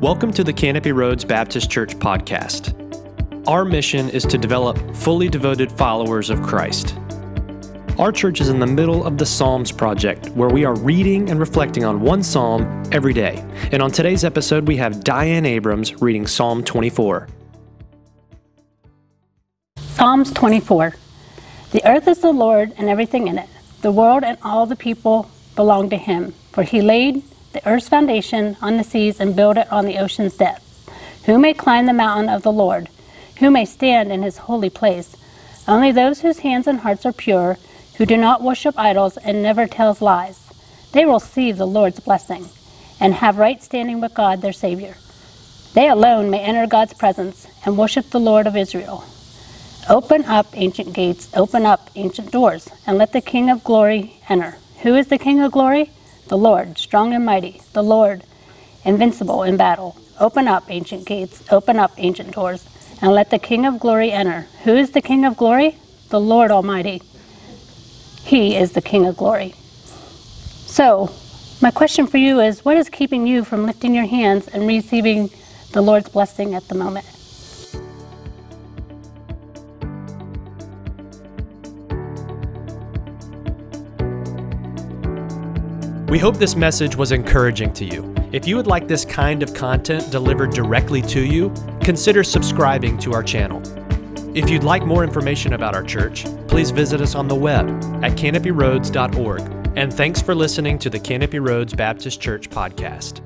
Welcome to the Canopy Roads Baptist Church podcast. Our mission is to develop fully devoted followers of Christ. Our church is in the middle of the Psalms Project, where we are reading and reflecting on one psalm every day. And on today's episode, we have Diane Abrams reading Psalm 24. Psalms 24. The earth is the Lord and everything in it. The world and all the people belong to him. For he laid the earth's foundation on the seas and build it on the ocean's depths. Who may climb the mountain of the Lord? Who may stand in his holy place? Only those whose hands and hearts are pure, who do not worship idols and never tells lies. They will receive the Lord's blessing and have right standing with God their Savior. They alone may enter God's presence and worship the Lord of Israel. Open up ancient gates, open up ancient doors, and let the King of glory enter. Who is the King of glory? The Lord, strong and mighty, the Lord, invincible in battle. Open up ancient gates, open up ancient doors, and let the King of glory enter. Who is the King of glory? The Lord Almighty. He is the King of glory. So, my question for you is what is keeping you from lifting your hands and receiving the Lord's blessing at the moment? We hope this message was encouraging to you. If you would like this kind of content delivered directly to you, consider subscribing to our channel. If you'd like more information about our church, please visit us on the web at canopyroads.org. And thanks for listening to the Canopy Roads Baptist Church podcast.